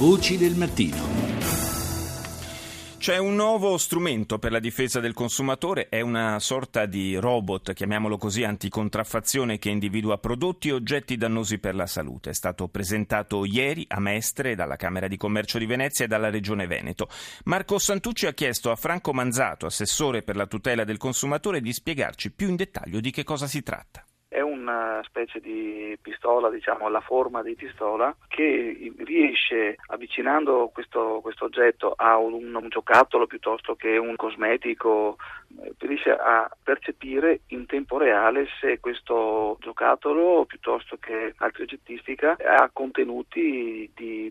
Voci del mattino. C'è un nuovo strumento per la difesa del consumatore, è una sorta di robot, chiamiamolo così, anticontraffazione che individua prodotti e oggetti dannosi per la salute. È stato presentato ieri a Mestre dalla Camera di Commercio di Venezia e dalla Regione Veneto. Marco Santucci ha chiesto a Franco Manzato, assessore per la tutela del consumatore, di spiegarci più in dettaglio di che cosa si tratta specie di pistola, diciamo la forma di pistola, che riesce avvicinando questo, questo oggetto a un, un, giocattolo piuttosto che un cosmetico, eh, riesce a percepire in tempo reale se questo giocattolo piuttosto che altra oggettistica ha contenuti di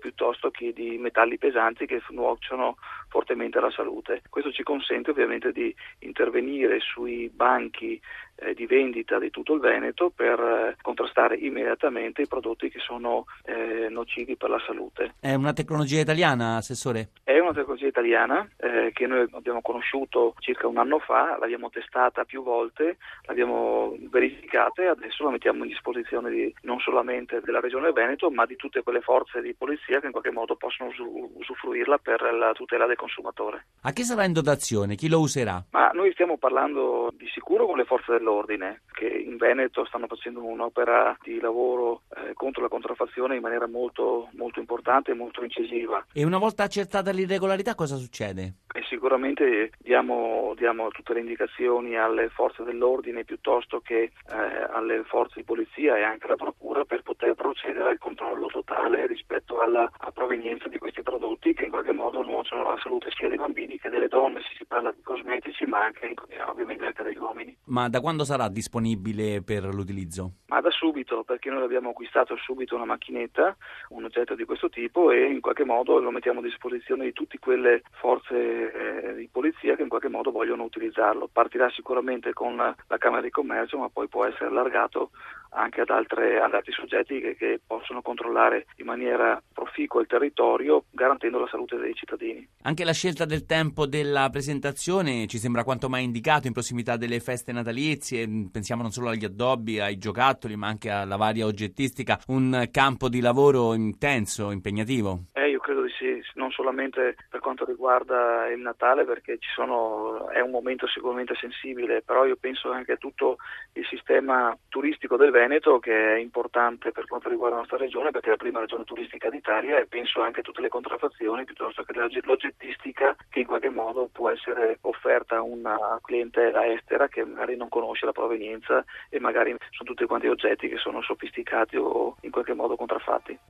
piuttosto che di metalli pesanti che nuocciono fortemente alla salute. Questo ci consente ovviamente di intervenire sui banchi eh, di vendita di tutto il Veneto per eh, contrastare immediatamente i prodotti che sono eh, nocivi per la salute. È una tecnologia italiana, Assessore? È una tecnologia italiana eh, che noi abbiamo conosciuto circa un anno fa, l'abbiamo testata più volte, l'abbiamo verificata e adesso la mettiamo in disposizione di, non solamente della Regione Veneto ma di tutte quelle forze di polizia che in qualche modo possono usufruirla per la tutela del consumatore. A chi sarà in dotazione? Chi lo userà? Ma noi stiamo parlando di sicuro con le forze dell'ordine che in Veneto stanno facendo un'opera di lavoro eh, contro la contraffazione in maniera molto, molto importante e molto incisiva. E una volta accertata l'irregolarità cosa succede? E sicuramente diamo, diamo, tutte le indicazioni alle forze dell'ordine piuttosto che eh, alle forze di polizia e anche alla procura per poter procedere al controllo totale rispetto alla provenienza di questi prodotti che nuociono alla salute sia dei bambini che delle donne, se si parla di cosmetici ma anche ovviamente anche degli uomini. Ma da quando sarà disponibile per l'utilizzo? Ma da subito, perché noi abbiamo acquistato subito una macchinetta, un oggetto di questo tipo e in qualche modo lo mettiamo a disposizione di tutte quelle forze eh, di polizia che in qualche modo vogliono utilizzarlo. Partirà sicuramente con la Camera di Commercio, ma poi può essere allargato anche ad, altre, ad altri soggetti che, che, possono controllare in maniera proficua il territorio garantendo la salute dei cittadini. Anche la scelta del tempo della presentazione ci sembra quanto mai indicato in prossimità delle feste natalizie, pensiamo non solo agli addobbi, ai giocattoli ma anche alla varia oggettistica, un campo di lavoro intenso, impegnativo. Sì, non solamente per quanto riguarda il Natale perché sono, è un momento sicuramente sensibile, però io penso anche a tutto il sistema turistico del Veneto che è importante per quanto riguarda la nostra regione perché è la prima regione turistica d'Italia e penso anche a tutte le contraffazioni piuttosto che l'oggettistica che in qualche modo può essere offerta a una clientela estera che magari non conosce la provenienza e magari sono tutti quanti oggetti che sono sofisticati o in qualche modo contraffatti.